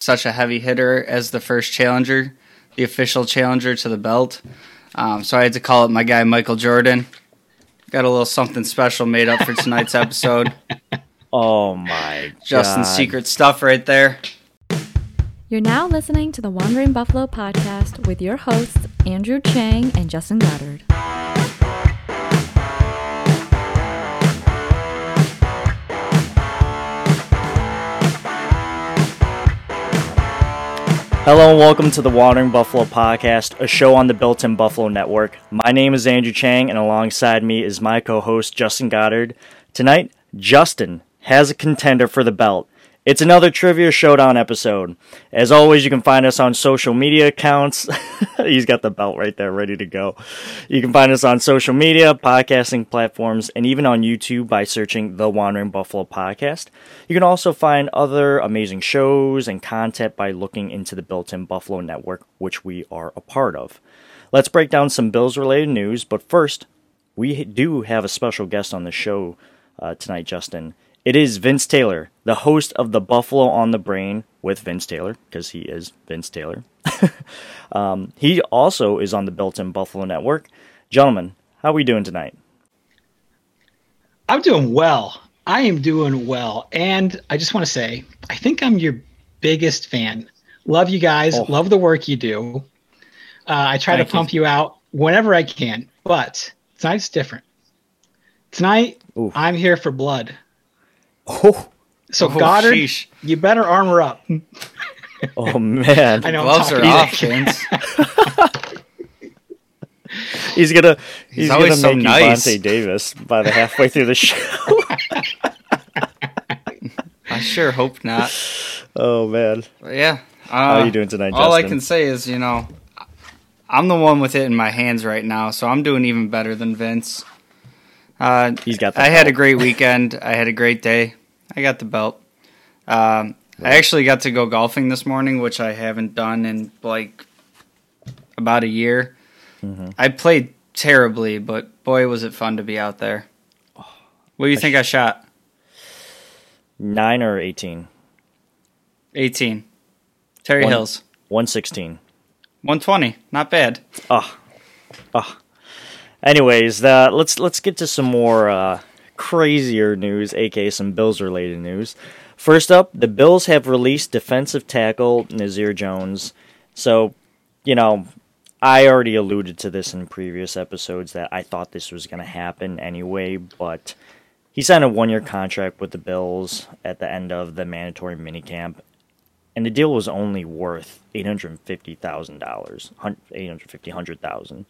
such a heavy hitter as the first challenger, the official challenger to the belt. Um, so I had to call it my guy Michael Jordan. Got a little something special made up for tonight's episode. Oh my Justin's God. secret stuff right there. You're now listening to the Wandering Buffalo podcast with your hosts, Andrew Chang and Justin Goddard. Hello and welcome to the Wandering Buffalo podcast, a show on the Built-in Buffalo Network. My name is Andrew Chang, and alongside me is my co-host Justin Goddard. Tonight, Justin has a contender for the belt. It's another Trivia Showdown episode. As always, you can find us on social media accounts. He's got the belt right there, ready to go. You can find us on social media, podcasting platforms, and even on YouTube by searching the Wandering Buffalo podcast. You can also find other amazing shows and content by looking into the Built in Buffalo Network, which we are a part of. Let's break down some Bills related news, but first, we do have a special guest on the show uh, tonight, Justin. It is Vince Taylor, the host of the Buffalo on the Brain with Vince Taylor, because he is Vince Taylor. um, he also is on the Built in Buffalo Network. Gentlemen, how are we doing tonight? I'm doing well. I am doing well. And I just want to say, I think I'm your biggest fan. Love you guys. Oh. Love the work you do. Uh, I try Thank to pump you. out whenever I can, but tonight's different. Tonight, Ooh. I'm here for blood. Oh, So, Oh, Goddard, sheesh. you better armor up. oh man. I know I'm Gloves are talking off, easy. He's gonna he's, He's always gonna so make nice. you Vontae Davis by the halfway through the show. I sure hope not. oh man. But yeah. Uh, How are you doing tonight, All I can say is, you know, I'm the one with it in my hands right now, so I'm doing even better than Vince. Uh, He's got the I had a great weekend. I had a great day. I got the belt. Um, I actually got to go golfing this morning, which I haven't done in like about a year. Mm-hmm. I played terribly, but boy, was it fun to be out there. What do you think I shot? Nine or eighteen? 18. Terry One- Hills. One sixteen. 120. Not bad. Oh. Oh. Anyways, uh, let's let's get to some more uh, crazier news, aka some Bills related news. First up, the Bills have released defensive tackle Nazair Jones. So, you know, I already alluded to this in previous episodes that I thought this was going to happen anyway, but he signed a one year contract with the Bills at the end of the mandatory minicamp, and the deal was only worth eight hundred fifty thousand dollars, eight hundred fifty hundred thousand.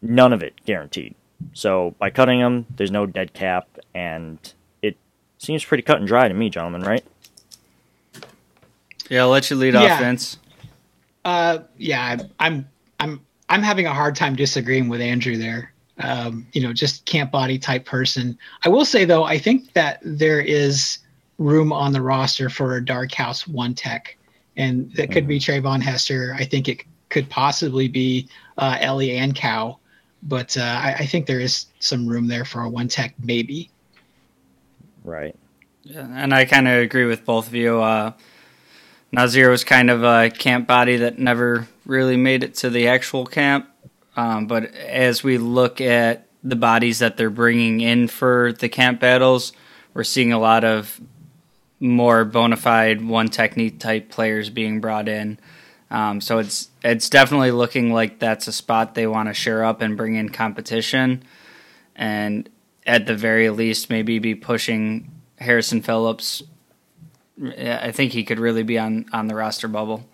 None of it guaranteed. So by cutting him, there's no dead cap, and it seems pretty cut and dry to me, gentlemen. Right? Yeah, I'll let you lead Yeah. off, Vince. Uh, yeah, I'm, I'm, I'm, I'm having a hard time disagreeing with Andrew there. Um, you know, just camp body type person. I will say though, I think that there is room on the roster for a dark house one tech, and that could be Treyvon Hester. I think it could possibly be uh, Eli Ankou, but uh, I, I think there is some room there for a one tech maybe. Right. Yeah, and I kind of agree with both of you. Uh, Nazair was kind of a camp body that never really made it to the actual camp. Um, but as we look at the bodies that they're bringing in for the camp battles, we're seeing a lot of more bona fide one technique type players being brought in. Um, so it's it's definitely looking like that's a spot they want to share up and bring in competition, and at the very least maybe be pushing Harrison Phillips. I think he could really be on on the roster bubble.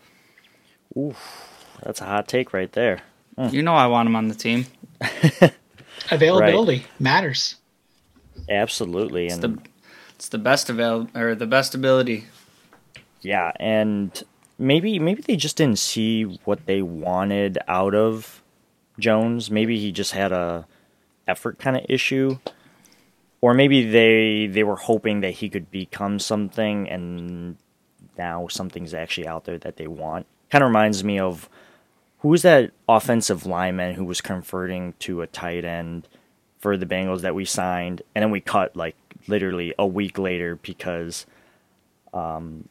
That's a hot take right there. You know I want him on the team. Availability matters. Absolutely. And The it's the best avail or the best ability. yeah, and maybe maybe they just didn't see what they wanted out of Jones. Maybe he just had a effort kind of issue. Or maybe they they were hoping that he could become something and now something's actually out there that they want. Kind of reminds me of who's that offensive lineman who was converting to a tight end for the Bengals that we signed and then we cut like literally a week later because um,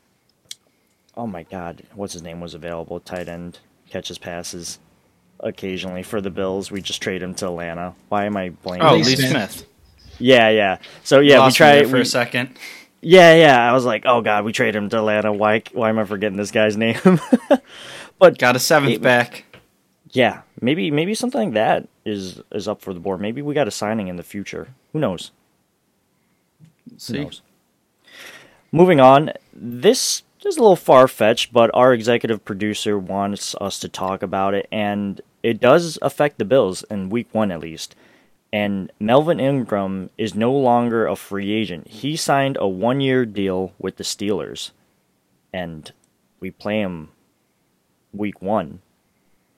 oh my God, what's his name was available? Tight end catches passes occasionally for the Bills. We just trade him to Atlanta. Why am I blanking? Oh, Lee Lee Smith. Smith. Yeah, yeah. So yeah, Lost we me try there for we, a second. Yeah, yeah. I was like, oh god, we trade him to Atlanta. Why? Why am I forgetting this guy's name? but Got a seventh Eight- back. yeah, maybe maybe something like that is is up for the board. Maybe we got a signing in the future. Who knows? Who knows? Moving on, this is a little far fetched, but our executive producer wants us to talk about it, and it does affect the Bills in week one at least. And Melvin Ingram is no longer a free agent. He signed a one year deal with the Steelers, and we play him week one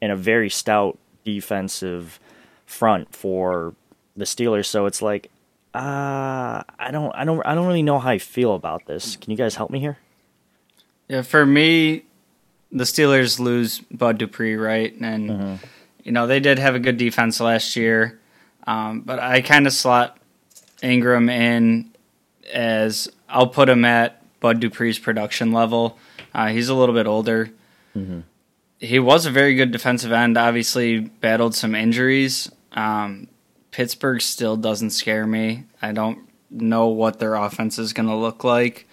in a very stout defensive front for the Steelers. So it's like, uh, I don't, I don't, I don't really know how I feel about this. Can you guys help me here? Yeah, for me, the Steelers lose Bud Dupree, right? And Mm-hmm. you know they did have a good defense last year, um, but I kind of slot Ingram in as I'll put him at Bud Dupree's production level. Uh, he's a little bit older. He was a very good defensive end. Obviously, battled some injuries. Um, Pittsburgh still doesn't scare me. I don't know what their offense is going to look like.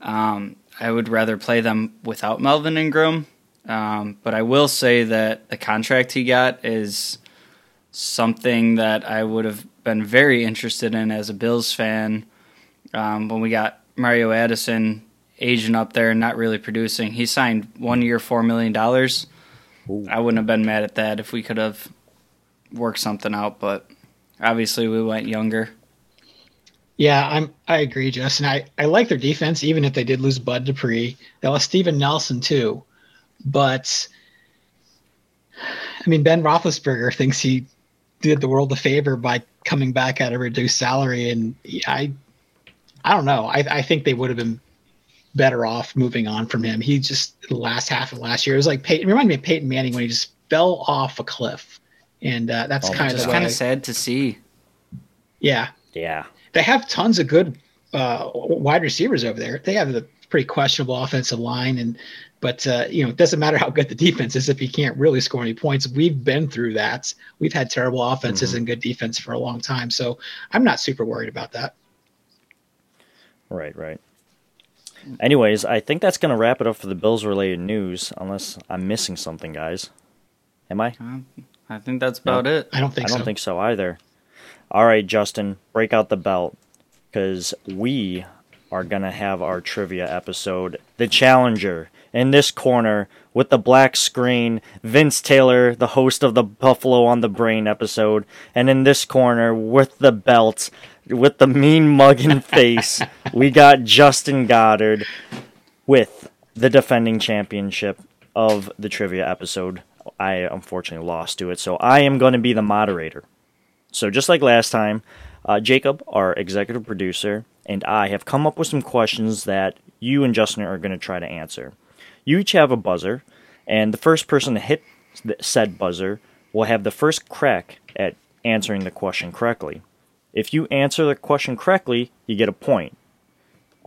Um, I would rather play them without Melvin Ingram. Um, but I will say that the contract he got is something that I would have been very interested in as a Bills fan. Um, when we got Mario Addison aging up there and not really producing, he signed one year, $4 million. I wouldn't have been mad at that if we could have worked something out, but obviously we went younger. Yeah, I'm. I agree, Justin. I, I like their defense, even if they did lose Bud Dupree. They lost Steven Nelson too, but I mean Ben Roethlisberger thinks he did the world a favor by coming back at a reduced salary, and I, I don't know. I I think they would have been better off moving on from him. He just the last half of last year it was like Peyton. It reminded me of Peyton Manning when he just fell off a cliff, and uh, that's Oh, kind of kind of sad to see. Yeah, Yeah. They have tons of good uh, wide receivers over there. They have a pretty questionable offensive line, and but uh, you know it doesn't matter how good the defense is if you can't really score any points. We've been through that. We've had terrible offenses and good defense for a long time, so I'm not super worried about that. Right, right. Anyways, I think that's going to wrap it up for the Bills related news, unless I'm missing something, guys. Am I? I think that's about it. I don't think I don't so. think so either. All right, Justin, break out the belt because we are going to have our trivia episode. The challenger in this corner with the black screen, Vince Taylor, the host of the Buffalo on the Brain episode. And in this corner with the belt, with the mean mugging face, we got Justin Goddard with the defending championship of the trivia episode. I unfortunately lost to it, so I am going to be the moderator. So just like last time, uh, Jacob, our executive producer, and I have come up with some questions that you and Justin are going to try to answer. You each have a buzzer, and the first person to hit said buzzer will have the first crack at answering the question correctly. If you answer the question correctly, you get a point.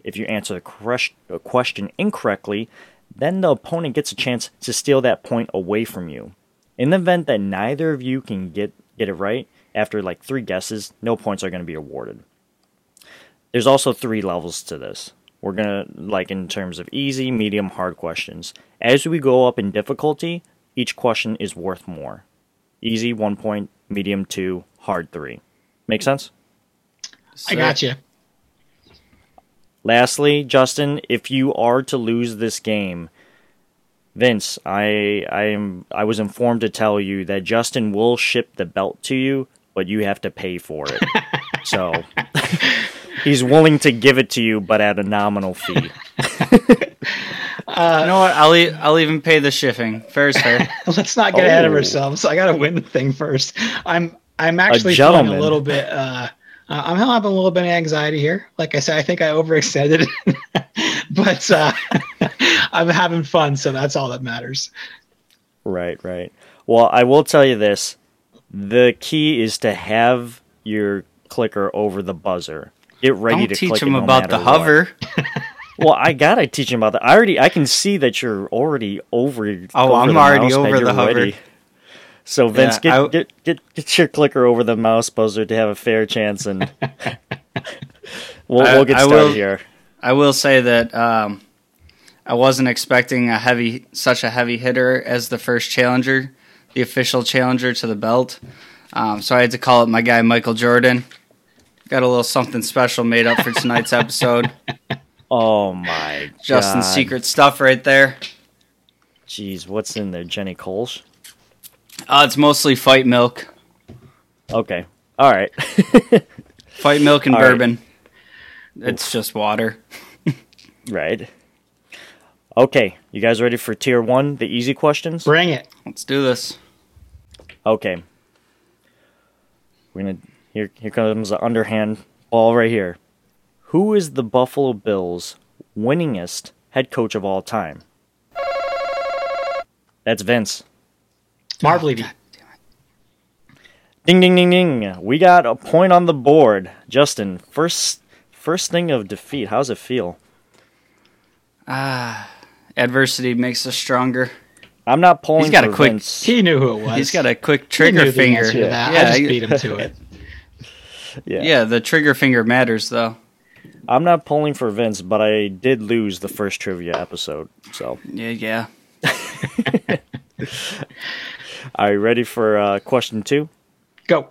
If you answer the question incorrectly, then the opponent gets a chance to steal that point away from you. In the event that neither of you can get, get it right, after like three guesses, no points are going to be awarded. There's also three levels to this. We're going to, like, in terms of easy, medium, hard questions. As we go up in difficulty, each question is worth more. Easy, one point, medium, two, hard, three. Make sense? I got you. Lastly, Justin, if you are to lose this game, Vince, I I am I was informed to tell you that Justin will ship the belt to you, but you have to pay for it. so he's willing to give it to you, but at a nominal fee. You know what? I'll e- I'll even pay the shipping. Fair is fair. Let's not get ahead of Oh. ourselves. I got to win the thing first. I'm I'm actually feeling a little bit. Uh, uh, I'm having a little bit of anxiety here. Like I said, I think I overextended, but uh, I'm having fun, so that's all that matters. Right, right. Well, I will tell you this. The key is to have your clicker over the buzzer. Get ready Don't to teach click him no about the hover. well, I gotta teach him about that. I already, I can see that you're already over. Oh, over I'm already over the hover. ready. So Vince, Yeah, get, I- get get get your clicker over the mouse buzzer to have a fair chance, and we'll I- we'll get I started will- here. I will say that um, I wasn't expecting a heavy, such a heavy hitter as the first challenger, the official challenger to the belt. Um, so I had to call it my guy Michael Jordan. Got a little something special made up for tonight's episode. Oh my Justin's God. secret stuff right there. Jeez, what's in there? Jenny Coles. Uh, it's mostly fight milk, Okay, all right. fight milk and All right. bourbon. It's just water. right. Okay, you guys ready for tier one, the easy questions? Bring it. Let's do this. Okay. We're gonna here here comes the underhand ball right here. Who is the Buffalo Bills winningest head coach of all time? That's Vince. Marv Levy. Ding ding ding ding. We got a point on the board. Justin, first first thing of defeat. How's it feel? Ah, adversity makes us stronger. I'm not pulling He's got for a quick- Vince. He knew who it was. He's got a quick He trigger knew finger. answer to that. Yeah, I just beat him to it. yeah. yeah, the trigger finger matters though. I'm not pulling for Vince, but I did lose the first trivia episode. So, Yeah, yeah. are you ready for uh, question two? Go.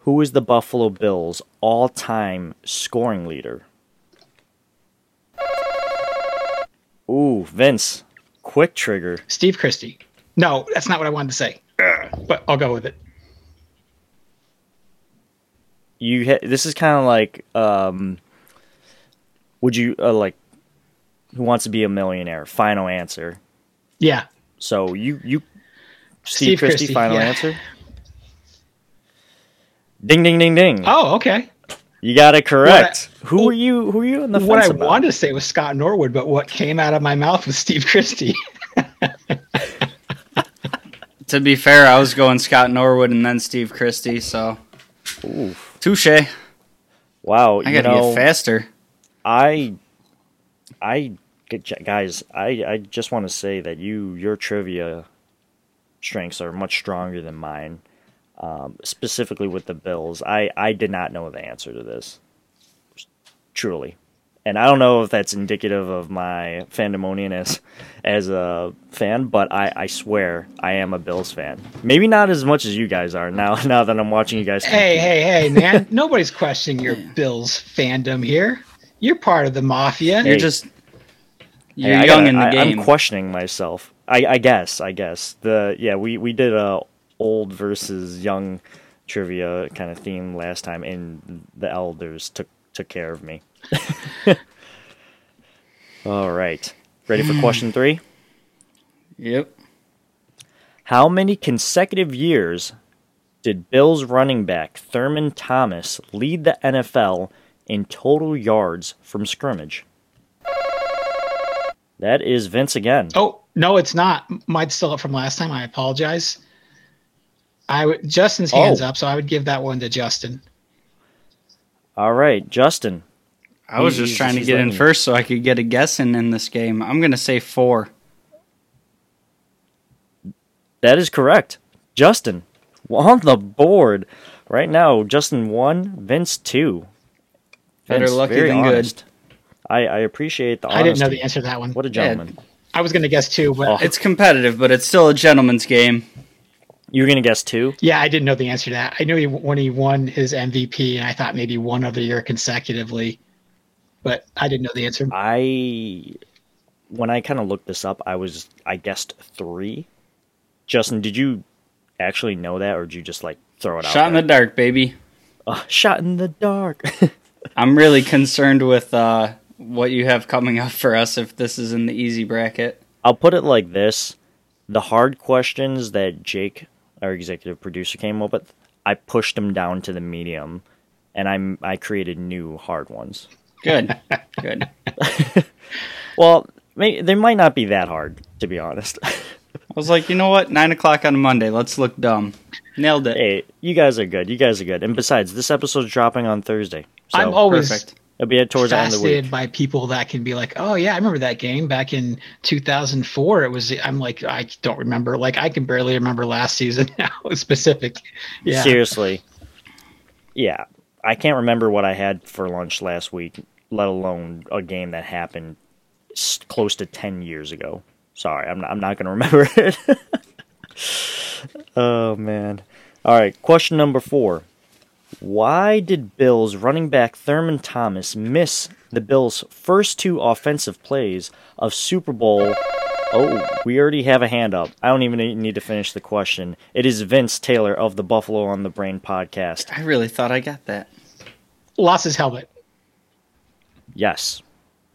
Who is the Buffalo Bills' all-time scoring leader? Ooh, Vince, quick trigger. Steve Christie. No, that's not what I wanted to say. But I'll go with it. You ha- this is kind of like, um, would you uh, like, who wants to be a millionaire? Final answer. Yeah. So you you, Steve, Steve Christie, Christie, final yeah. answer. Ding ding ding ding! Oh, okay. You got it correct. I- who are you? Who are you in the what I about? wanted to say was Scott Norwood, but what came out of my mouth was Steve Christie. To be fair, I was going Scott Norwood and then Steve Christie, so Oof. touche. I Wow, gotta you know, get faster. I, I, guys, I, I just want to say that you, your trivia strengths are much stronger than mine. Um, specifically with the Bills, I, I did not know the answer to this, truly, and I don't know if that's indicative of my fandemonian as, as a fan, but I, I swear I am a Bills fan. Maybe not as much as you guys are now. Now that I'm watching you guys. hey, compete. hey, hey, man. Nobody's questioning your Bills fandom here. You're part of the mafia. You're just you're I young gotta- in the I, game. I'm questioning myself. I, I guess. I guess the yeah we we did a old versus young trivia kind of theme last time, and the elders took took care of me. All right, ready for question three? yep. How many consecutive years did Bills running back Thurman Thomas lead the NFL in total yards from scrimmage? That is Vince again. Oh no, it's not. Mine's still up from last time. I apologize. I would Justin's hands Oh. up, so I would give that one to Justin. All right, Justin. I was He's- just trying to he's get in first so I could get a guess in in this game. I'm gonna say four. That is correct. Justin on the board right now. Justin one, Vince two. Better Vince, lucky very than good. I, I appreciate the I didn't know the answer to that one. What a gentleman. I was going to guess two, but Oh. It's competitive, but it's still a gentleman's game. You were gonna guess two? yeah, I didn't know the answer to that. I knew he when he won his MVP, and I thought maybe one other year consecutively, but I didn't know the answer. I when I kind of looked this up, I was I guessed three. Justin, did you actually know that, or did you just like throw it out? Shot in the dark, baby. Uh, shot in the dark. I'm really concerned with uh, what you have coming up for us if this is in the easy bracket. I'll put it like this: the hard questions that Jake, our executive producer, came up with, I pushed them down to the medium, and I'm I created new hard ones. Good, good. Well, may, they might not be that hard, to be honest. I was like, you know what? Nine o'clock on a Monday. Let's look dumb. Nailed it. hey, you guys are good. You guys are good. And besides, this episode's dropping on Thursday. So I'm always perfect. It'll be towards the end of the week. by people that can be like, oh yeah, I remember that game back in 2004. It was. I'm like, I don't remember. Like, I can barely remember last season now. Specific. Yeah. Seriously. Yeah. I can't remember what I had for lunch last week, let alone a game that happened s- close to 10 years ago. Sorry, I'm not, I'm not going to remember it. oh, man. All right, question number four. Why did Bills running back Thurman Thomas miss the Bills' first two offensive plays of Super Bowl? Oh, we already have a hand up. I don't even need to finish the question. It is Vince Taylor of the Buffalo on the Brain podcast. I really thought I got that. Lost his helmet. Yes.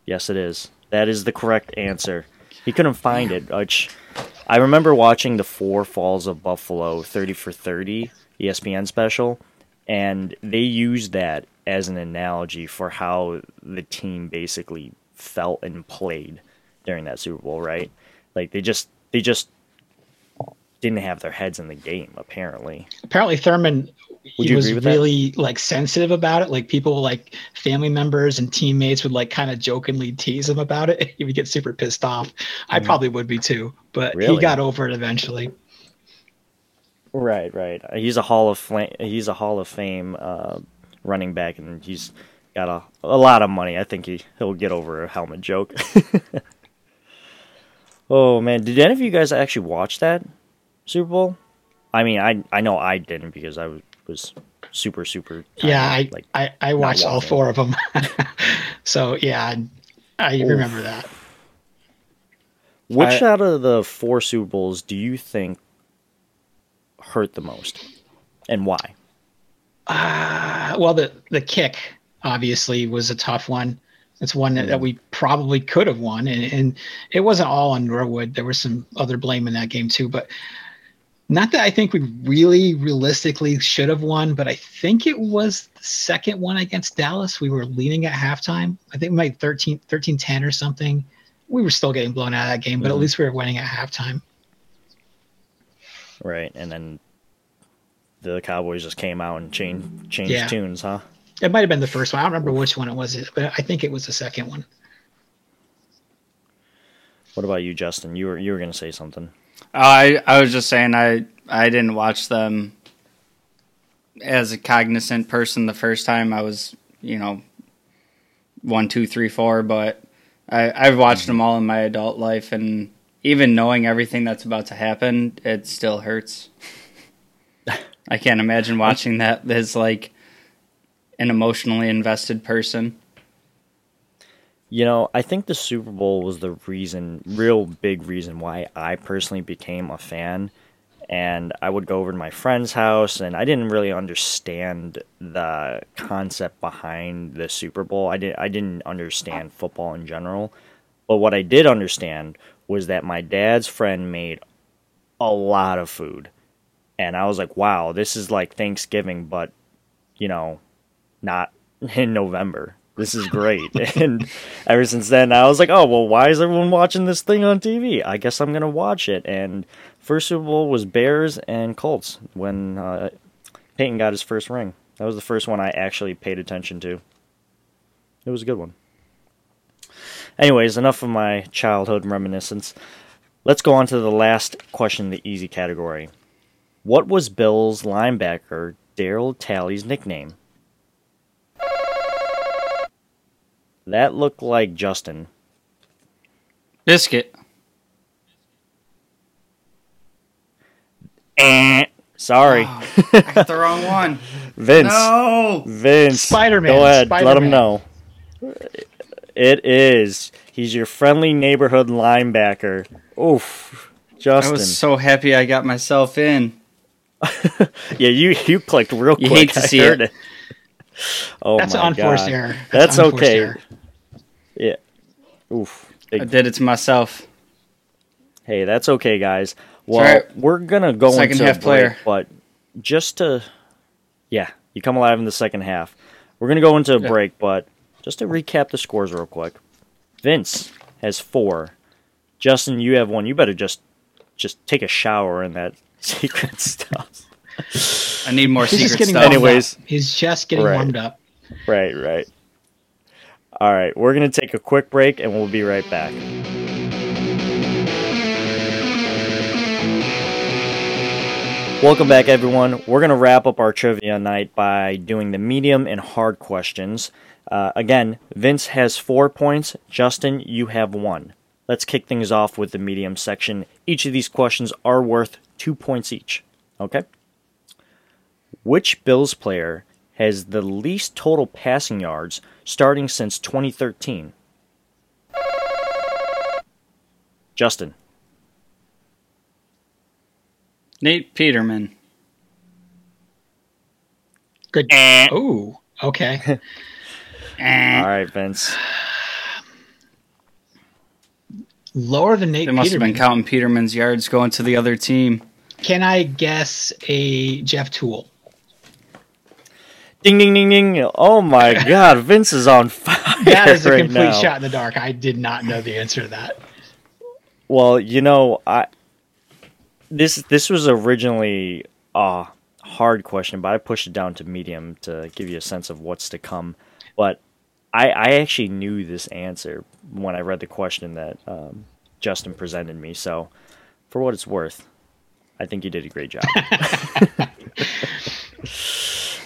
Yes, it is. That is the correct answer. He couldn't find it, which I remember watching the Four Falls of Buffalo 30 for 30 ESPN special, and they used that as an analogy for how the team basically felt and played during that Super Bowl, right? Like they just they just didn't have their heads in the game apparently. Apparently, Thurman Would he was with that? really like sensitive about it. Like people, like family members and teammates, would like kind of jokingly tease him about it. He would get super pissed off. I probably would be too, but Mm-hmm. Really? he got over it eventually. Right, right. He's a Hall of Fame. He's a Hall of Fame uh, running back, and he's got a a lot of money. I think he he'll get over a helmet joke. oh man, did any of you guys actually watch that Super Bowl? I mean, I I know I didn't because I was, was super super. Yeah, I, like I, I watched all four of them. so yeah, I, I remember that. which I- out of the four Super Bowls do you think hurt the most, and why? Uh, well, the the kick obviously was a tough one. It's one that, that we probably could have won, and, and it wasn't all on Norwood. There was some other blame in that game too, but not that I think we really realistically should have won. But I think it was the second one against Dallas. We were leading at halftime. I think we made 13, 13-10 or something. We were still getting blown out of that game, but at least we were winning at halftime. Right, and then the Cowboys just came out and changed changed Yeah. tunes, huh? It might have been the first one. I don't remember which one it was, but I think it was the second one. What about you, Justin? You were you were gonna say something. Oh, I I was just saying I I didn't watch them as a cognizant person the first time. I was you know one two three four, but I I've watched mm-hmm. them all in my adult life, and even knowing everything that's about to happen, it still hurts. I can't imagine watching that as like an emotionally invested person. You know, I think the Super Bowl was the reason, real big reason why I personally became a fan. And I would go over to my friend's house, and I didn't really understand the concept behind the Super Bowl. I didn't, I didn't understand football in general. But what I did understand was that my dad's friend made a lot of food. And I was like, wow, this is like Thanksgiving, but, you know, not in November. This is great. and ever since then, I was like, oh, well, why is everyone watching this thing on TV? I guess I'm going to watch it. And first Super Bowl was Bears and Colts when uh, Peyton got his first ring. That was the first one I actually paid attention to. It was a good one. Anyways, enough of my childhood reminiscence. Let's go on to the last question in the easy category. What was Bill's linebacker Darryl Talley's nickname? That looked like Justin. Biscuit. Eh, Sorry, Oh, I got the wrong one. Vince. No. Vince. Spider-Man, Go ahead. Let him know. It is. He's your friendly neighborhood linebacker. Oof. Justin. I was so happy I got myself in. yeah, you you clicked real You quick. hate to I see heard it. it. Oh That's my an unforced God. error. That's an unforced okay. error. Yeah. Oof. Big I did it to myself. Hey, that's okay, guys. Well, right. we're gonna go Second into half a break, player. but just to, yeah, you come alive in the second half. We're gonna go into a Yeah. break, but just to recap the scores real quick. Vince has four. Justin, you have one. You better just, just take a shower in that secret stuff. I need more He's secret stuff. Anyways. up. He's just getting Right. warmed up. Right, right. All right, we're going to take a quick break and we'll be right back. Welcome back, everyone. We're going to wrap up our trivia night by doing the medium and hard questions. Uh, again, Vince has four points. Justin, you have one. Let's kick things off with the medium section. Each of these questions are worth two points each. Okay? Which Bills player has the least total passing yards starting since 2013? Justin. Nate Peterman. Good. Eh. Oh, okay. Eh. All right, Vince. Lower than Nate They must have been counting Peterman's yards going to the other team. Can I guess a Jeff Tuel? Ding, ding, ding, ding. Oh my God, Vince is on fire. That is a right complete now. shot in the dark. I did not know the answer to that. Well, you know, I this this was originally a hard question, but I pushed it down to medium to give you a sense of what's to come. But I, I actually knew this answer when I read the question that um, Justin presented me. So, for what it's worth, I think you did a great job.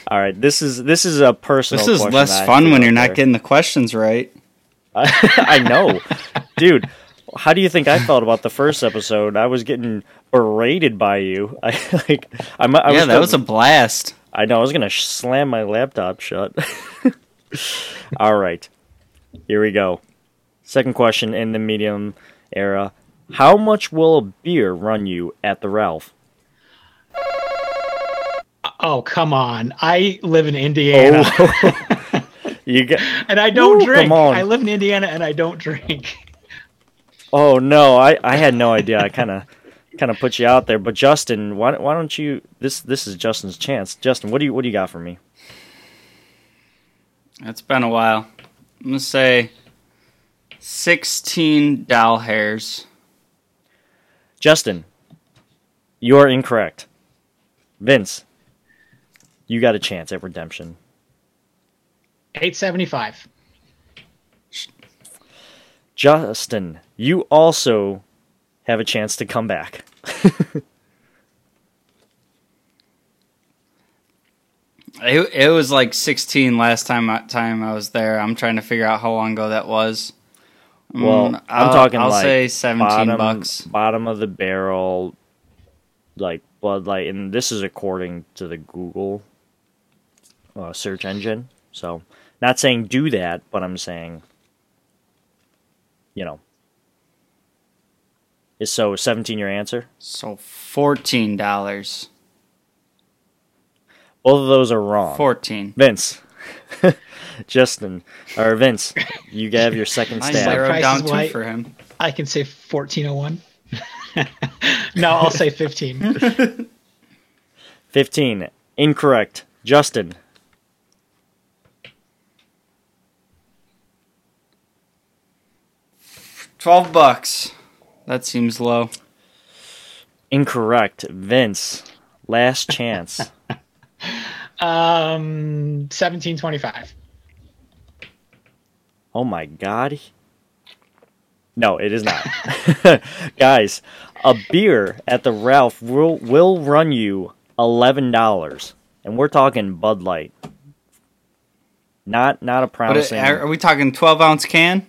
All right, this is this is a personal. This is less fun when you're not there. getting the questions right. I know, dude. How do you think I felt about the first episode? I was getting berated by you. I like. I'm, I yeah, was that was a blast. I know. I was gonna slam my laptop shut. All right, here we go. Second question in the medium era: How much will a beer run you at the Ralph? Oh, come on. I live in Indiana Oh, you get. and I don't Ooh, drink. come on. I live in Indiana and I don't drink. Oh no, I, I had no idea. I kind of kind of put you out there. But Justin, why why don't you? This this is Justin's chance. Justin, what do you what do you got for me? It's been a while. I'm gonna say sixteen doll hairs. Justin, you are incorrect. Vince, you got a chance at redemption. 875. Justin, you also have a chance to come back. It, it was like sixteen last time I, time I was there. I'm trying to figure out how long ago that was. Well, Mm, I'm I'll- talking I'll like say seventeen bottom, bucks. bottom of the barrel, like Bud Light, and this is according to the Google uh, search engine. So, not saying do that, but I'm saying, you know, is so 17 your answer? So fourteen dollars. Both of those are wrong. Fourteen. Vince, Justin, or Vince, you have your second I stab. Price narrowed is down two Right. for him. I can say 1401. no, I'll say 15. 15. Incorrect. Justin. Twelve bucks. That seems low. Incorrect. Vince. Last chance. Um, 1725. oh my god. No, it is not. Guys, a beer at the Ralph will, will run you $11. And we're talking Bud Light. Not not a promising. it, are we talking twelve ounce can?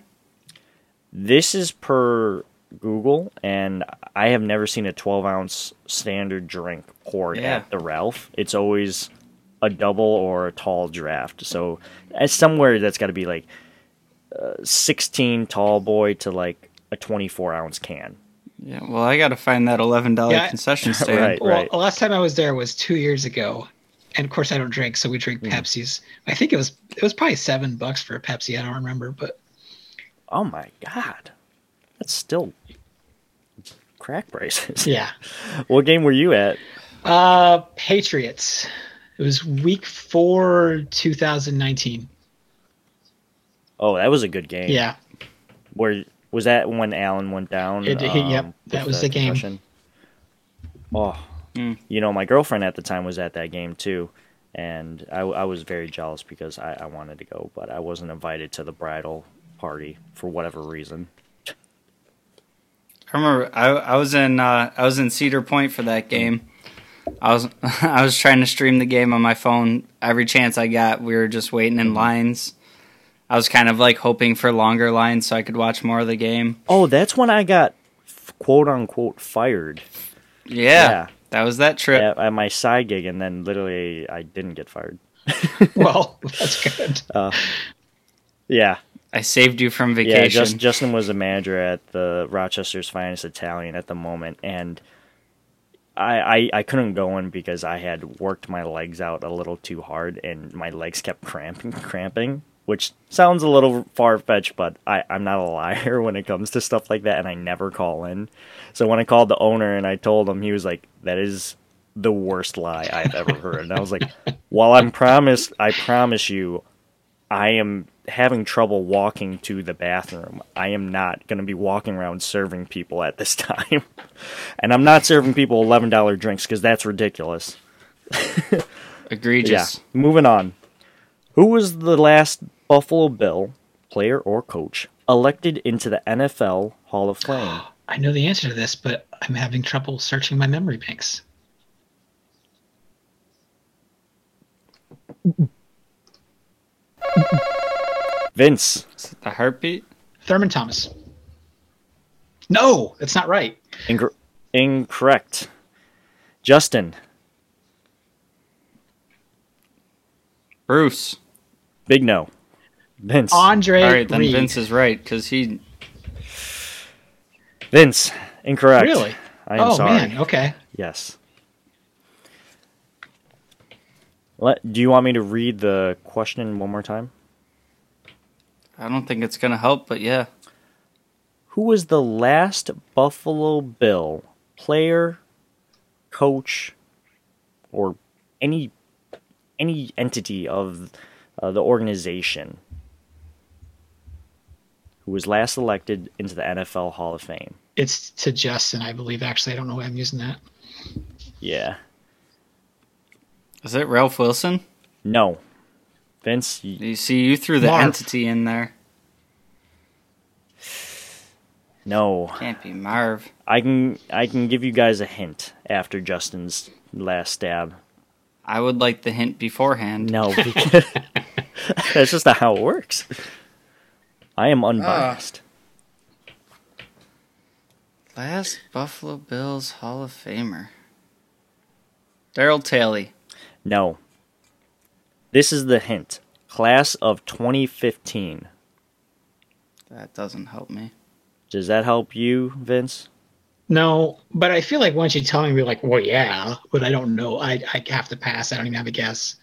This is per Google, and I have never seen a 12 ounce standard drink poured Yeah. at the Ralph. It's always a double or a tall draft. So it's somewhere that's got to be like uh, 16 tall boy to like a 24 ounce can. Yeah. Well, I got to find that eleven dollar Yeah. concession stand. Right. Well, the last time I was there was two years ago, and of course I don't drink, so we drink Hmm. Pepsis. I think it was it was probably seven bucks for a Pepsi. I don't remember, but Oh my god. That's still crack prices. yeah. what game were you at? Uh, Patriots. It was week four, 2019. Oh, that was a good game. Yeah, Where was that when Allen went down? It- it- yep, um, that with was the game. concussion? Oh, Mm. you know, my girlfriend at the time was at that game too, and I, I was very jealous because I, I wanted to go, but I wasn't invited to the bridal party for whatever reason. I remember I, I was in uh, I was in Cedar Point for that game. I was I was trying to stream the game on my phone every chance I got. We were just waiting in lines. I was kind of like hoping for longer lines so I could watch more of the game. Oh, that's when I got quote unquote fired. Yeah, Yeah. that was that trip. at, at my side gig, and then literally I didn't get fired. Well, that's good. Uh, yeah, I saved you from yeah. vacation. Just, Justin was a manager at the Rochester's Finest Italian at the moment, and I, I I couldn't go in because I had worked my legs out a little too hard, and my legs kept cramping, cramping. Which sounds a little far fetched, but I, I'm not a liar when it comes to stuff like that, and I never call in. So when I called the owner and I told him, he was like, "That is the worst lie I've ever heard." And I was like, "While I'm promised, I promise you, I am having trouble walking to the bathroom. I am not going to be walking around serving people at this time, and I'm not serving people eleven dollar drinks because that's ridiculous." Egregious. Yeah. Moving on. Who was the last Buffalo Bill player or coach elected into the NFL Hall of Fame? I know the answer to this, but I'm having trouble searching my memory banks. Vince. Is it The heartbeat. Thurman Thomas. No, that's not right. Incor- incorrect. Justin. Bruce. Big no. Vince. Andre All right, then Reed. Vince is right because he. Vince. Incorrect. Really? I am oh sorry. man. Okay. Yes. Let, do you want me to read the question one more time? I don't think it's gonna help, but yeah. Who was the last Buffalo Bill player, coach, or any any entity of uh, the organization who was last elected into the NFL Hall of Fame? It's to Justin, I believe. Actually, I don't know why I'm using that. Yeah. Is it Ralph Wilson? No. Vince, you, You see, you threw the Marv. entity in there. no. Can't be Marv. I can I can give you guys a hint after Justin's last stab. I would like the hint beforehand. No, because that's just not how it works. I am unbiased. Ah. Last Buffalo Bills Hall of Famer. Daryl Taylor. No. This is the hint. Class of 2015. That doesn't help me. Does that help you, Vince? No, but I feel like once you tell me, you're like, well, yeah, but I don't know. I I have to pass. I don't even have a guess.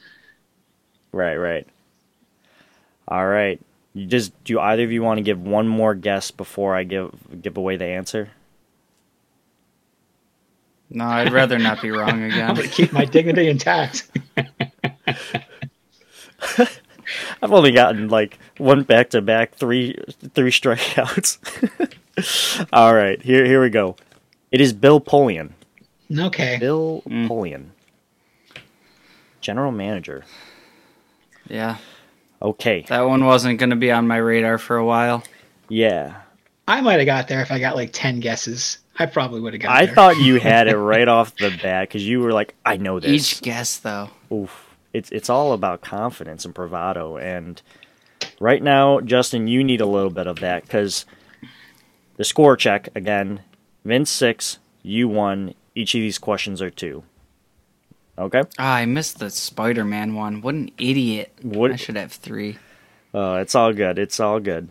Right, right. All right. You just do either of you want to give one more guess before I give give away the answer? No, I'd rather not be wrong again. I'm again. gonna keep my dignity intact. I've only gotten like one back to back, three three strikeouts. All right, here here we go. It is Bill Polian. okay. Bill hmm. Polian. General manager. Yeah, Okay. that one wasn't going to be on my radar for a while. Yeah. I might have got there if I got like ten guesses. I probably would have got I there. thought you had it right off the bat because you were like, I know this. Each guess, though. Oof. It's it's all about confidence and bravado. And right now, Justin, you need a little bit of that because the score check again, Vince six, you one. Each of these questions are two. Okay. Ah, I missed the Spider Man one. What an idiot. What- I should have three. Uh, it's all good. It's all good.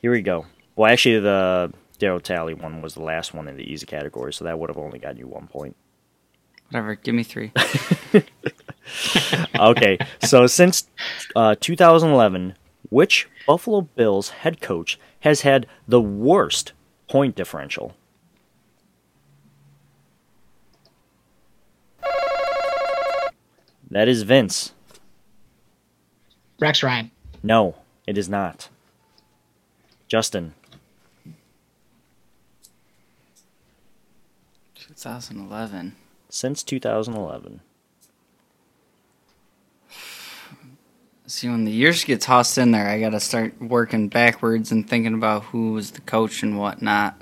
Here we go. Well, actually, the Darryl Talley one was the last one in the easy category, so that would have only gotten you one point. Whatever, give me three. Okay, so since uh, 2011, which Buffalo Bills head coach has had the worst point differential? That is Vince. Rex Ryan. No, it is not. Justin. 2011. Since 2011. See, when the years get tossed in there, I got to start working backwards and thinking about who was the coach and whatnot.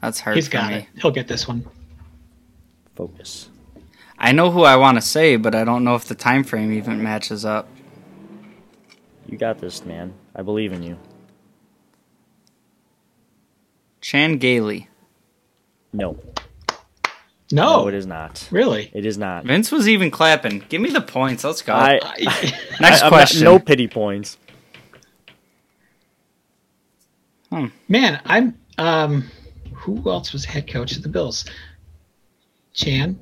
That's hard He's for got me. it. He'll get this one. Focus. I know who I want to say, but I don't know if the time frame even matches up. You got this, man. I believe in you. Chan Gailey. No. No, No, it is not. really. It is not. Vince was even clapping. Give me the points. Let's go. I, I, Next I- I'm not- question. no pity points. man, I'm. Um, who else was head coach of the Bills? Chan.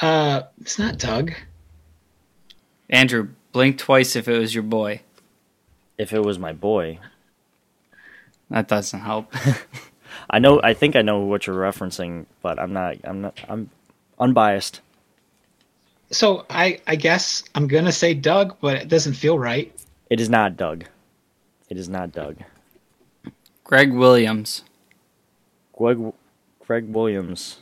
Uh, it's not Doug. Andrew, blink twice if it was your boy. If it was my boy, That doesn't help. I know. I think I know what you're referencing, but I'm not. I'm not. I'm unbiased. So I, I guess I'm gonna say Doug, but it doesn't feel right. It is not Doug. It is not Doug. Gregg Williams. Gregg, Gregg Williams,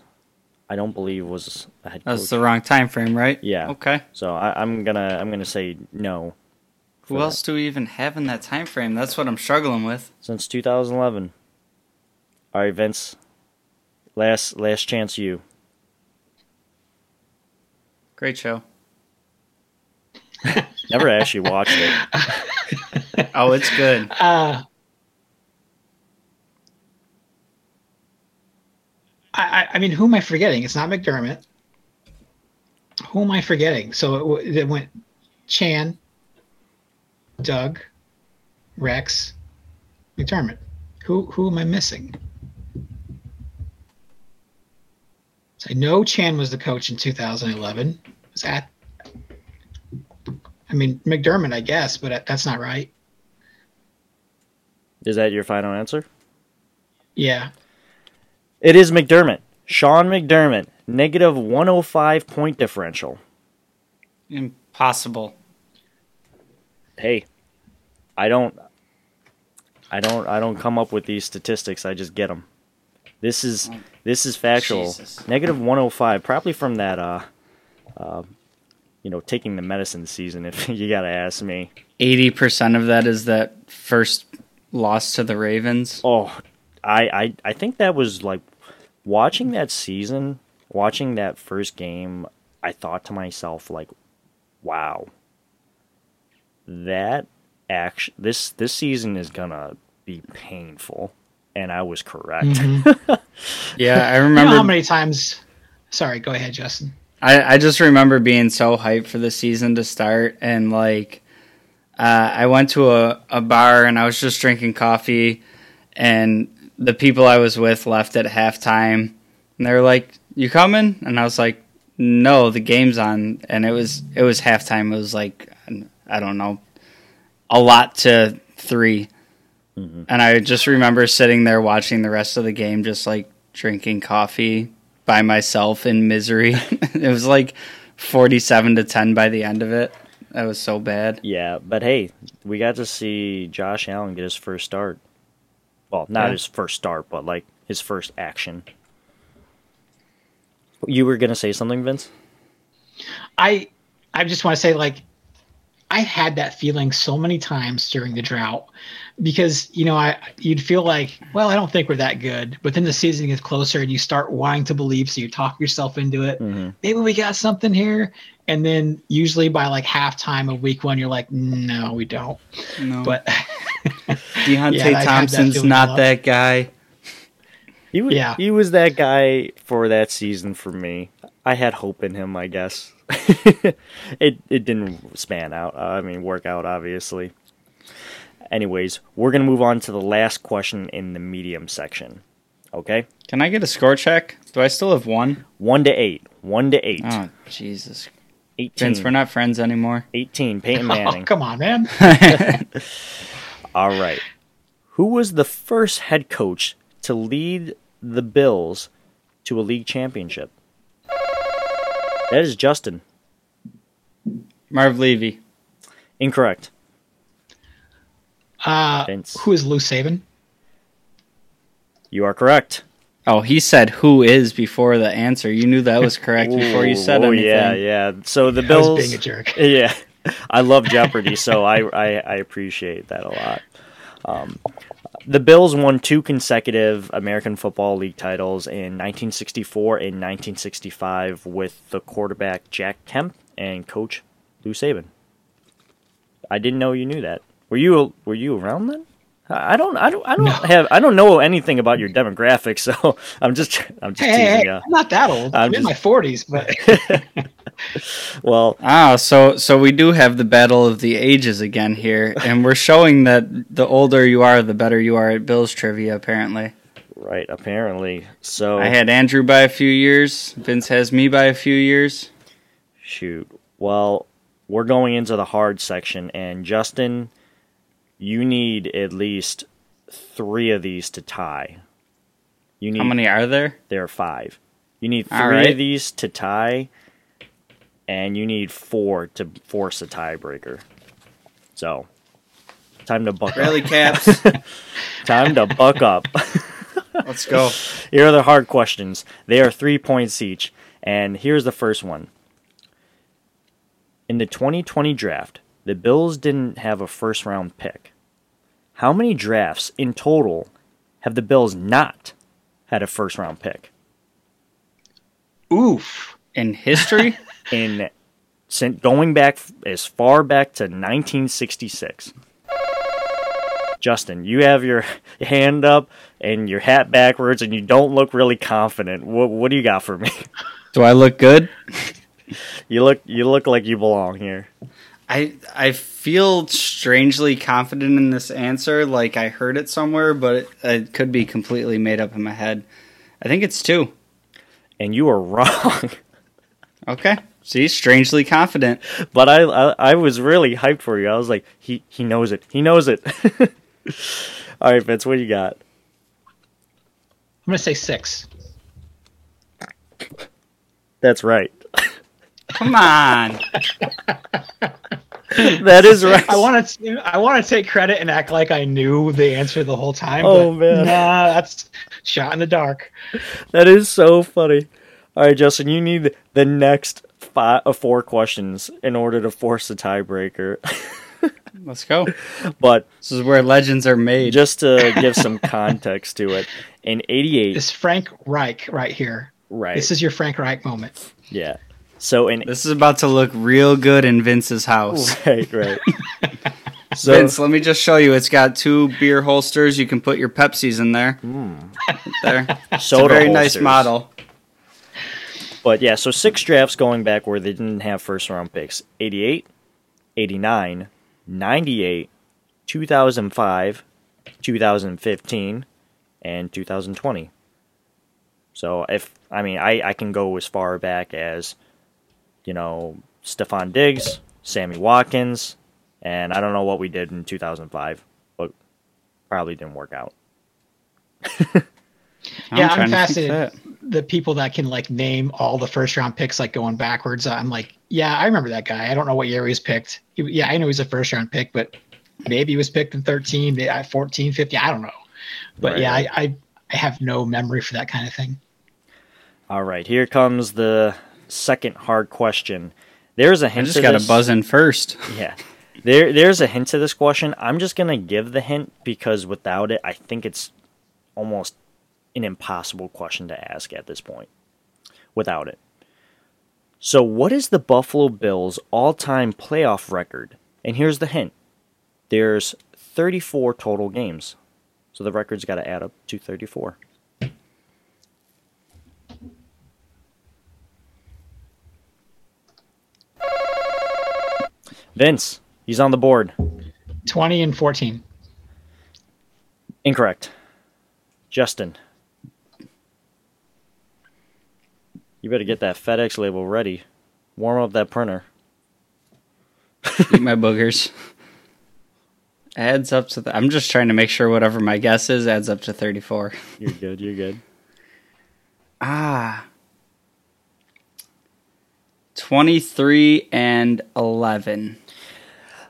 I don't believe was a head That's coach. the wrong time frame, right? Yeah. Okay. so I, I'm gonna I'm gonna say no. Who for else do we even have in that time frame? That's what I'm struggling with. Since 2011. All right, Vince. Last last chance, you. Great show. Never actually watched it. Oh, it's good. Uh, I, I, I mean, who am I forgetting? It's not McDermott. Who am I forgetting? So it, w- it went Chan, Doug, Rex, McDermott. Who who am I missing? So I know Chan was the coach in 2011. Was that? I mean McDermott, I guess, but that's not right. Is that your final answer? Yeah. It is McDermott. Sean McDermott. Negative 105 point differential. Impossible. Hey, I don't, I don't, I don't come up with these statistics. I just get them. This is this is factual. Jesus. Negative 105, probably from that, uh, uh, you know, taking the medicine season. If you gotta ask me. 80% of that is that first loss to the Ravens. Oh, I, I, I think that was like watching that season, watching that first game. I thought to myself, like, wow, that action this this season is gonna be painful, and I was correct. Yeah, I You know remember. how many times? Sorry, go ahead, Justin. I, I just remember being so hyped for the season to start and like uh, I went to a, a bar and I was just drinking coffee and the people I was with left at halftime and they were like, You coming? And I was like, No, the game's on and it was it was halftime. It was like I don't know, a lot to 3 And I just remember sitting there watching the rest of the game just like drinking coffee by myself in misery. it was like 47 to 10 by the end of it. That was so bad. yeah, but hey, we got to see Josh Allen get his first start. Well, not Yeah. his first start, but like his first action. You were gonna say something, Vince? I I just want to say like I had that feeling so many times during the drought because you know I you'd feel like well I don't think we're that good but then the season gets closer and you start wanting to believe so you talk yourself into it maybe we got something here and then usually by like halftime of week one you're like no we don't No. but Deonte Yeah, I've that Thompson's not that guy. He was, Yeah. he was that guy for that season for me. I had hope in him, I guess. it it didn't span out. Uh, I mean, work out obviously. Anyways, we're gonna move on to the last question in the medium section. Okay, Can I get a score check? Do I still have one? one to eight. One to eight. Oh, Jesus. 18. Vince, we're not friends anymore. 18. Peyton oh, Manning. come on man All right. Who was the first head coach to lead the Bills to a league championship? That is Justin. Marv Levy. Incorrect. Uh, Vince. who is Lou Saban You are correct. Oh, he said who is before the answer. You knew that was correct before you said oh, anything. yeah, yeah. So the I Bills. was being a jerk. Yeah, I love Jeopardy, so I, I I appreciate that a lot. Um, the Bills won two consecutive American Football League titles in 1964 and 1965 with the quarterback Jack Kemp and coach Lou Saban. I didn't know you knew that. Were you were you around then? I don't I don't I don't No. have I don't know anything about your demographics, so I'm just I'm just Hey, hey, teasing hey, you. I'm not that old. I'm I'm, in my 40s, but Well, Ah, so so we do have the battle of the ages again here, and we're showing that the older you are, the better you are at Bills trivia. Apparently, right, apparently. So I had Andrew by a few years. Vince has me by a few years. Shoot. Well, we're going into the hard section, and Justin, you need at least three of these to tie. You need How many are there? there are five. You need three All right. of these to tie, and you need four to force a tiebreaker. So, time to buck Rally up. caps. Time to buck up. Let's go. Here are the hard questions. They are three points each. And here's the first one. In the 2020 draft, the Bills didn't have a first round pick. How many drafts in total have the Bills not had a first round pick? oof. In history, In since going back as far back to 1966. Justin, you have your hand up and your hat backwards, and you don't look really confident. What, what do you got for me? do I look good? You look you look like you belong here. I I feel strangely confident in this answer, like I heard it somewhere, but it, it could be completely made up in my head. I think it's two. And you are wrong. Okay. See, strangely confident. but I, I I was really hyped for you. I was like, he he knows it. He knows it. All right, Vince, what do you got? I'm going to say six. That's right. Come on. That is right. I want to I want to take credit and act like I knew the answer the whole time. Oh, but man. Nah, that's shot in the dark. That is so funny. All right, Justin, you need the next five, uh, four questions in order to force the tiebreaker. Let's go. but This is where legends are made. just to give some context to it, in '88, This Frank Reich right here. right? This is your Frank Reich moment. yeah. So in This is about to look real good in Vince's house. right, right. So Vince, let me just show you. It's got two beer holsters. You can put your Pepsis in there. Right there. It's a soda very nice model. But yeah, so six drafts going back where they didn't have first round picks 88, 89, 98, 2005, 2015, and 2020. So if, I mean, I, I can go as far back as, you know, Stefon Diggs, Sammy Watkins, and I don't know what we did in 2005, but probably didn't work out. yeah, I'm fascinated. think The people that can like name all the first round picks, like going backwards. I'm like, yeah, I remember that guy. I don't know what year he was picked. He, yeah, I know he's a first round pick, but maybe he was picked in 13, may- uh, 14, 15. I don't know. But Right, yeah. I, I I have no memory for that kind of thing. All right, here comes the second hard question. There's a hint I just got to buzz in first. Yeah. There there's a hint to this question. I'm just going to give the hint because without it, I think it's almost an impossible question to ask at this point. Without it. So, what is the Buffalo Bills' all-time playoff record? And here's the hint. There's 34 total games. So the record's got to add up to 34. Vince, he's on the board. 20 and 14. Incorrect. Justin. You better get that FedEx label ready. Warm up that printer. Eat my boogers. Adds up to the. I'm just trying to make sure whatever my guess is adds up to 34. You're good, you're good. Ah. 23 and 11.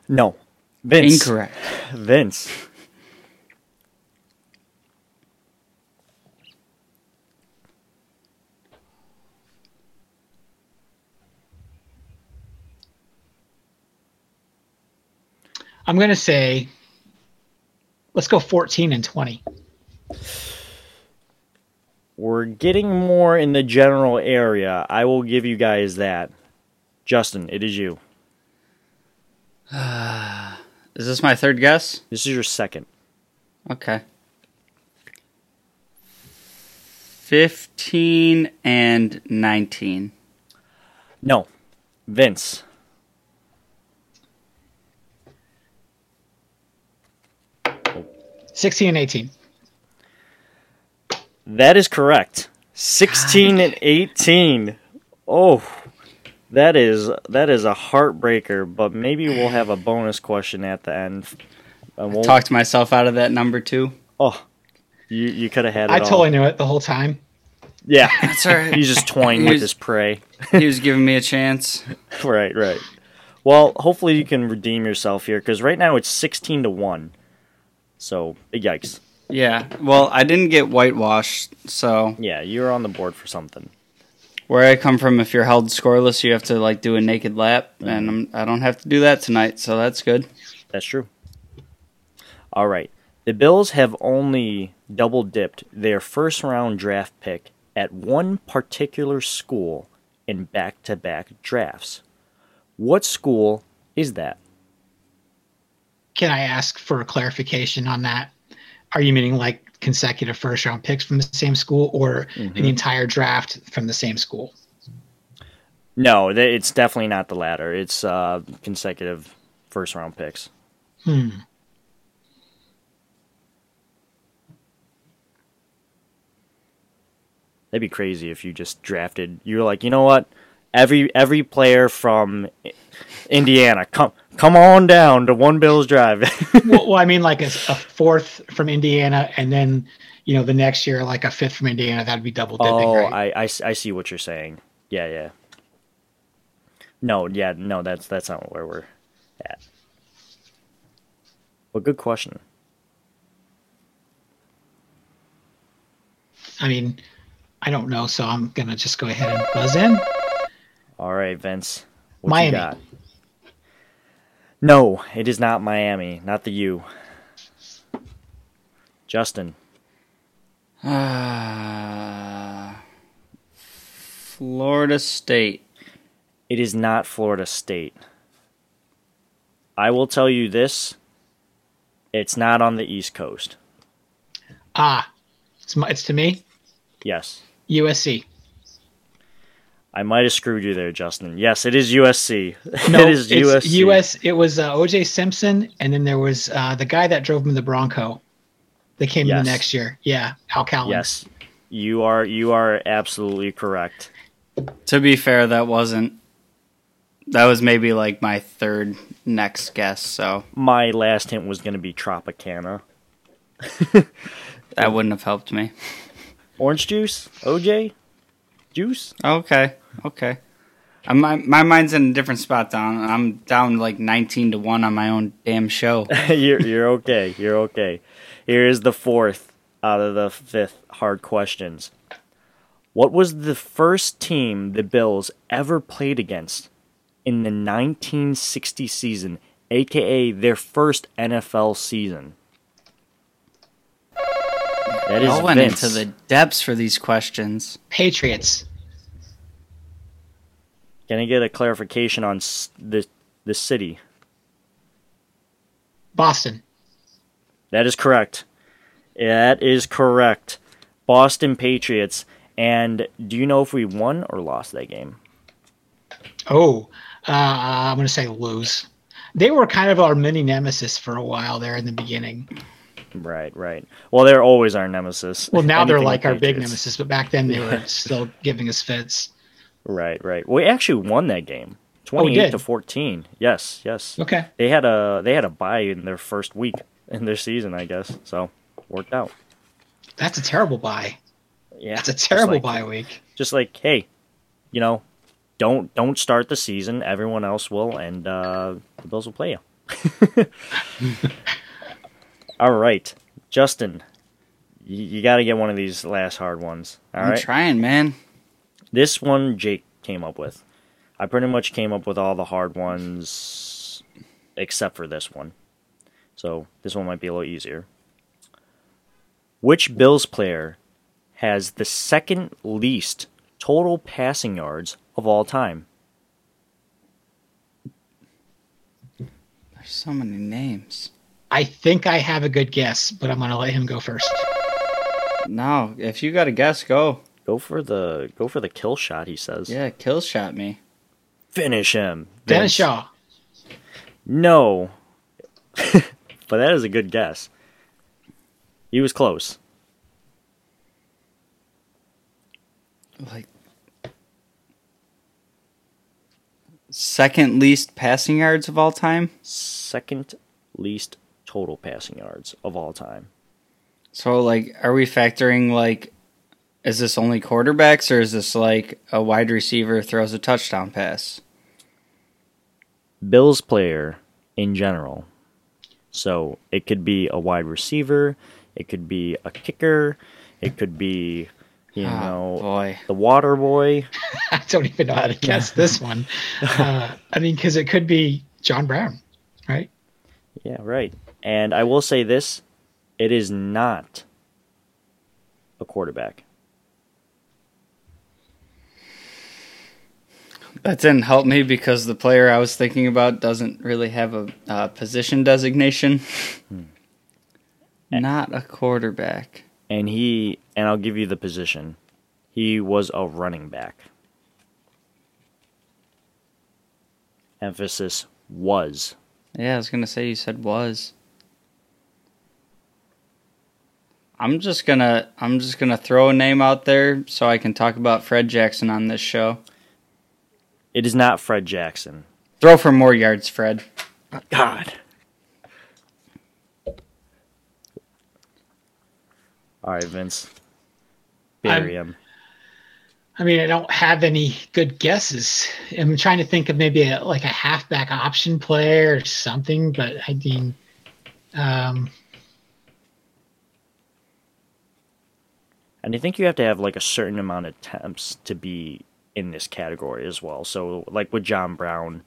No. Vince. Incorrect. Vince. I'm going to say, let's go 14 and 20. We're getting more in the general area. I will give you guys that. Justin, it is you. Is this my third guess? This is your second. Okay. 15 and 19. No. Vince. Sixteen and eighteen. That is correct. 16 and 18. Oh. That is that is a heartbreaker, but maybe we'll have a bonus question at the end. And we'll, Talked myself out of that number two. oh, you you could have had it I all. totally knew it the whole time. Yeah, That's all right. he's just toying He with was- his prey. he was giving me a chance. right, right. Well, hopefully you can redeem yourself here because right now it's 16 to one. So yikes. Yeah. Well, I didn't get whitewashed, so Yeah, you're on the board for something. Where I come from, if you're held scoreless, you have to like do a naked lap, and mm-hmm. I'm, I don't have to do that tonight, so that's good. That's true. All right. The Bills have only double dipped their first round draft pick at one particular school in back to back drafts. What school is that? Can I ask for a clarification on that? Are you meaning like consecutive first round picks from the same school or an entire draft from the same school? No, it's definitely not the latter. It's uh, consecutive first round picks. Hmm. That'd be crazy if you just drafted. You're like, you know what? Every every player from Indiana, come come on down to One Bills Drive. well, well, I mean like a, a fourth from Indiana and then, you know, the next year like a fifth from Indiana. That'd be double dipping, oh, right? I, I I see what you're saying. Yeah, yeah. No, yeah, no, that's that's not where we're at. Well, good question. I mean, I don't know, so I'm gonna just go ahead and buzz in. All right, Vince. What Miami. You got? No, it is not Miami. Not the U. Justin. Uh, Florida State. It is not Florida State. I will tell you this. It's not on the East Coast. Ah, it's my, it's to me. Yes. USC. I might have screwed you there, Justin. Yes, it is USC. No, it is it's USC. US. It was uh, OJ Simpson, and then there was uh, the guy that drove him the Bronco. That came in the next year. Yeah, Al Cowlings. Yes. You are you are absolutely correct. To be fair, that wasn't. That was maybe like my third next guess, so My last hint was going to be Tropicana. that wouldn't have helped me. Orange juice? OJ? Juice? Okay, okay. I'm, my my mind's in a different spot. Down. I'm down like 19 to one on my own damn show. you're you're okay. You're okay. Here is the fourth out of the fifth hard questions. What was the first team the Bills ever played against in the 1960 season, aka their first NFL season? That is I went Vince. into the depths for these questions. Patriots. Can I get a clarification on the the city? Boston. That is correct. That is correct. Boston Patriots. And do you know if we won or lost that game? Oh, uh, I'm going to say lose. They were kind of our mini nemesis for a while there in the beginning. Right, right. Well, they're always our nemesis. Well, now they're like our big nemesis, but back then they were still giving us fits. Right, right. We actually won that game, Oh, twenty-eight did? to fourteen. Yes, yes. Okay. They had a they had a bye in their first week in their season, I guess. So worked out. That's a terrible buy. Yeah, That's a terrible like- bye week. Just like, hey, you know, don't don't start the season. Everyone else will, and uh, the Bills will play you. All right, Justin, you, you got to get one of these last hard ones. All I'm right, trying, man. This one Jake came up with. I pretty much came up with all the hard ones except for this one. So this one might be a little easier. Which Bills player has the second least total passing yards of all time? There's so many names. I think I have a good guess, but I'm going to let him go first. No, if you got a guess, go. Go for the go for the kill shot, he says. Yeah, kill shot me. Finish him. Dennis Vince. Shaw. No. but that is a good guess. He was close. Like second least passing yards of all time. Second least total passing yards of all time. So like, are we factoring like, is this only quarterbacks or is this like a wide receiver throws a touchdown pass? Bills player in general. So it could be a wide receiver, it could be a kicker, it could be, you Oh, know, boy. the water boy. I don't even know how to guess this one. Uh, I mean, because it could be John Brown, right? Yeah, right. And I will say this it is not a quarterback. That didn't help me because the player I was thinking about doesn't really have a uh, position designation. Not a quarterback. And he, and I'll give you the position, he was a running back. Emphasis was. Yeah, I was gonna say you said was. I'm just gonna I'm just gonna throw a name out there so I can talk about Fred Jackson on this show. It is not Fred Jackson. Throw for more yards, Fred. God. All right, Vince. Bury him. I mean, I don't have any good guesses. I'm trying to think of maybe a, like a halfback option player or something, but I mean, um, And I think you have to have like a certain amount of attempts to be in this category as well. So, like with John Brown,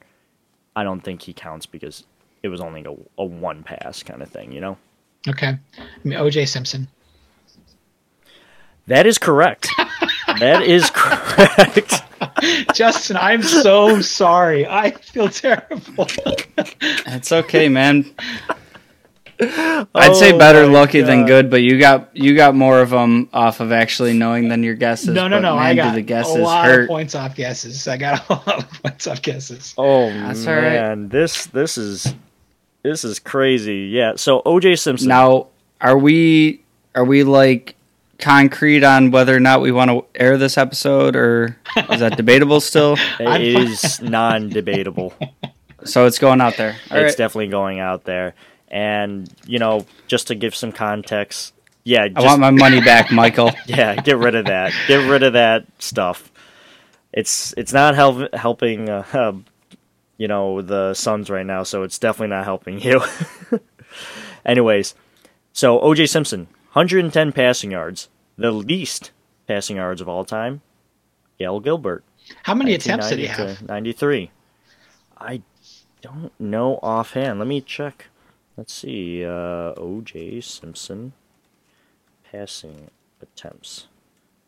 I don't think he counts because it was only a, a one pass kind of thing, you know? okay. I mean, OJ Simpson. That is correct. that is correct. Justin, I'm so sorry. I feel terrible. It's okay, man. I'd say Oh better my lucky than good, but you got you got more of them off of actually knowing than your guesses. no, no, no. Man, I do got the a guesses lot hurt. of points off guesses. I got a lot of points off guesses. Oh That's all right. man, this this is this is crazy. Yeah. So OJ Simpson. Now, are we are we like concrete on whether or not we want to air this episode, or is that debatable still? it is non-debatable. So it's going out there. All it's right. definitely going out there. And you know, just to give some context, yeah, I want my money back, Michael. yeah, get rid of that. Get rid of that stuff. It's it's not help, helping, uh, um, you know, the Suns right now. So it's definitely not helping you. Anyways, so OJ Simpson, 110 passing yards, the least passing yards of all time. Gale Gilbert, How many attempts did he have? 93. I don't know offhand. Let me check. Let's see. Uh, OJ Simpson passing attempts.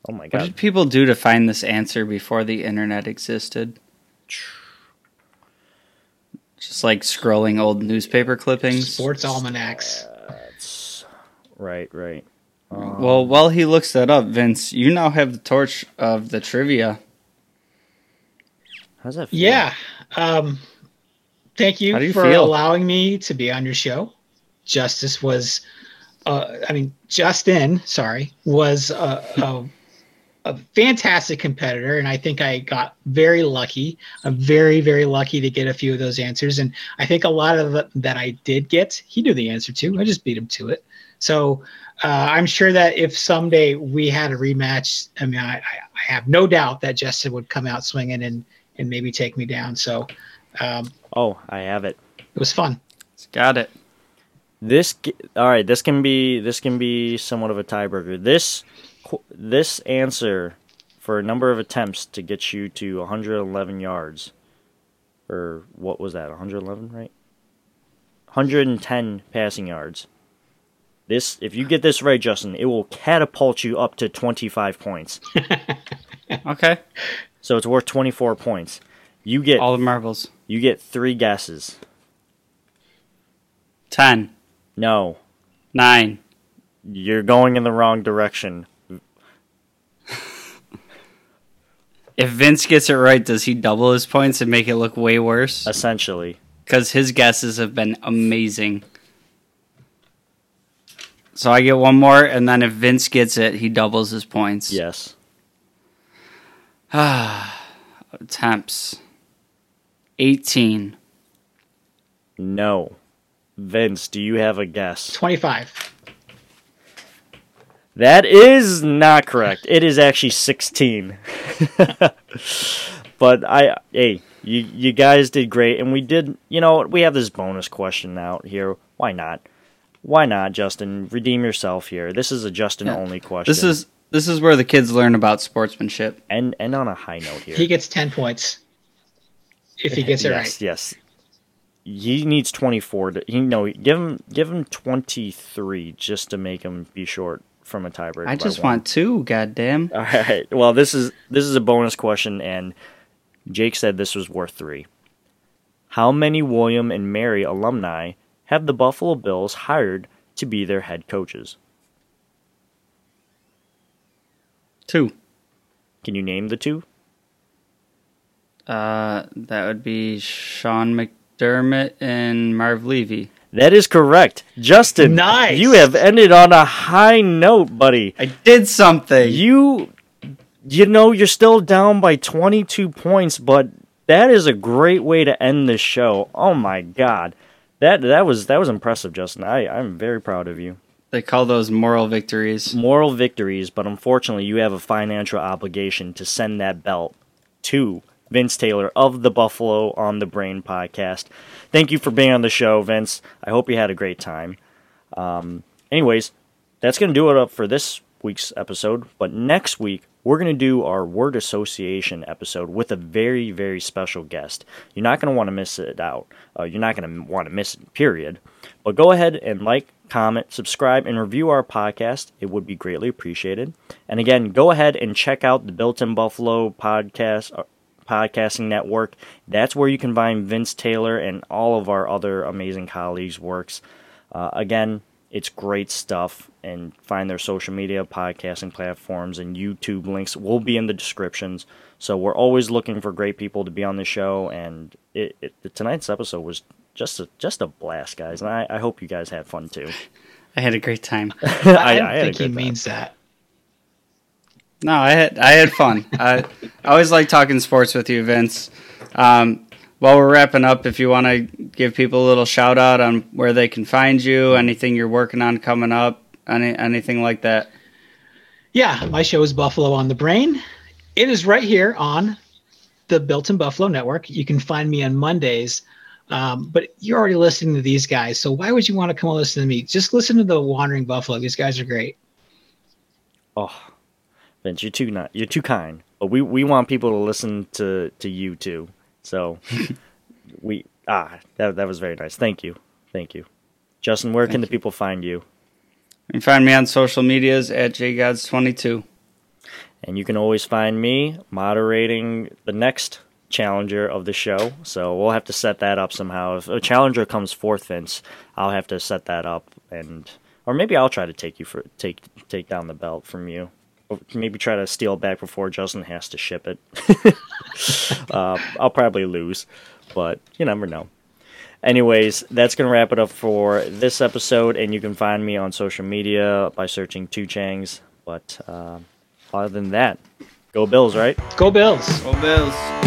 Oh my god. What god. did people do to find this answer before the internet existed? Just like scrolling old newspaper clippings. Sports almanacs. That's right, right. Well, while he looks that up, Vince, you now have the torch of the trivia. How's that feel? Yeah. Um, thank you, you for feel? allowing me to be on your show. Justice was, uh, I mean, Justin, sorry, was a, a, a fantastic competitor. And I think I got very lucky. I'm very, very lucky to get a few of those answers. And I think a lot of the, that I did get, he knew the answer to. I just beat him to it. So uh, I'm sure that if someday we had a rematch, I mean, I, I have no doubt that Justin would come out swinging and, and maybe take me down. So um, Oh, I have it. it was fun. Got it. This all right. This can be this can be somewhat of a tiebreaker. This this answer for a number of attempts to get you to 111 yards, or what was that? 111, right? 110 passing yards. This, if you get this right, Justin, it will catapult you up to 25 points. Okay. So it's worth 24 points. You get All the marbles. You get three guesses. 10, No, 9. you're going in the wrong direction. If Vince gets it right, does he double his points and make it look way worse? Essentially, Because his guesses have been amazing. So I get one more, and then if Vince gets it, he doubles his points. yes. Ah, attempts. 18. No. Vince, do you have a guess? 25. That is not correct. It is actually 16. but I hey, you you guys did great and we did, you know, we have this bonus question out here. Why not? Why not, Justin? Redeem yourself here. This is a Justin Yeah. only question. This is this is where the kids learn about sportsmanship. and and on a high note here. He gets 10 points if he gets it yes, right. Yes. He needs 24 to he no, give him give him 23 just to make him be short from a tiebreaker. I just want two, goddamn. All right. Well, this is this is a bonus question, and Jake said this was worth three. How many William and Mary alumni have the Buffalo Bills hired to be their head coaches? Two. Can you name the two? Uh, that would be Sean McDermott and Marv Levy. That is correct, Justin. Nice. You have ended on a high note, buddy. I did something. You, you know, you're still down by 22 points, but that is a great way to end this show. Oh my God, that that was that was impressive, Justin. I I'm very proud of you. They call those moral victories. moral victories, but unfortunately, you have a financial obligation to send that belt to Vince Taylor of the Buffalo on the Brain podcast. Thank you for being on the show, Vince. I hope you had a great time. Um, anyways, that's going to do it up for this week's episode. But next week, we're going to do our word association episode with a very, very special guest. You're not going to want to miss it out. Uh, you're not going to want to miss it, period. But go ahead and like, comment, subscribe, and review our podcast. It would be greatly appreciated. And again, go ahead and check out the Built in Buffalo podcast. Podcasting Network. That's where you can find Vince Taylor and all of our other amazing colleagues' works. Uh, again, it's great stuff. And find their social media, podcasting platforms, and YouTube links will be in the descriptions. So we're always looking for great people to be on the show. And it, it, tonight's episode was just a, just a blast, guys. And I, I hope you guys had fun too. I had a great time. I, I, I don't had a think he time. means that. No, I had I had fun. I, I always like talking sports with you, Vince. Um, while we're wrapping up, if you want to give people a little shout out on where they can find you, anything you're working on coming up, any anything like that. Yeah, my show is Buffalo on the Brain. It is right here on the Built in Buffalo Network. You can find me on Mondays. Um, but you're already listening to these guys, so why would you want to come and listen to me? Just listen to the Wandering Buffalo. These guys are great. Oh, Vince, you're too not you're too kind. But we, we want people to listen to, to you too. So we ah that that was very nice. Thank you, thank you, Justin. Where can the people find you? You can find me on social medias at jgods22. And you can always find me moderating the next challenger of the show. So we'll have to set that up somehow. If a challenger comes forth, Vince, I'll have to set that up, and or maybe I'll try to take you for take take down the belt from you. Or maybe try to steal it back before Justin has to ship it. uh, I'll probably lose, but you never know. Anyways, that's going to wrap it up for this episode, and you can find me on social media by searching Two Changs. But uh, other than that, go Bills, right? Go Bills. Go Bills.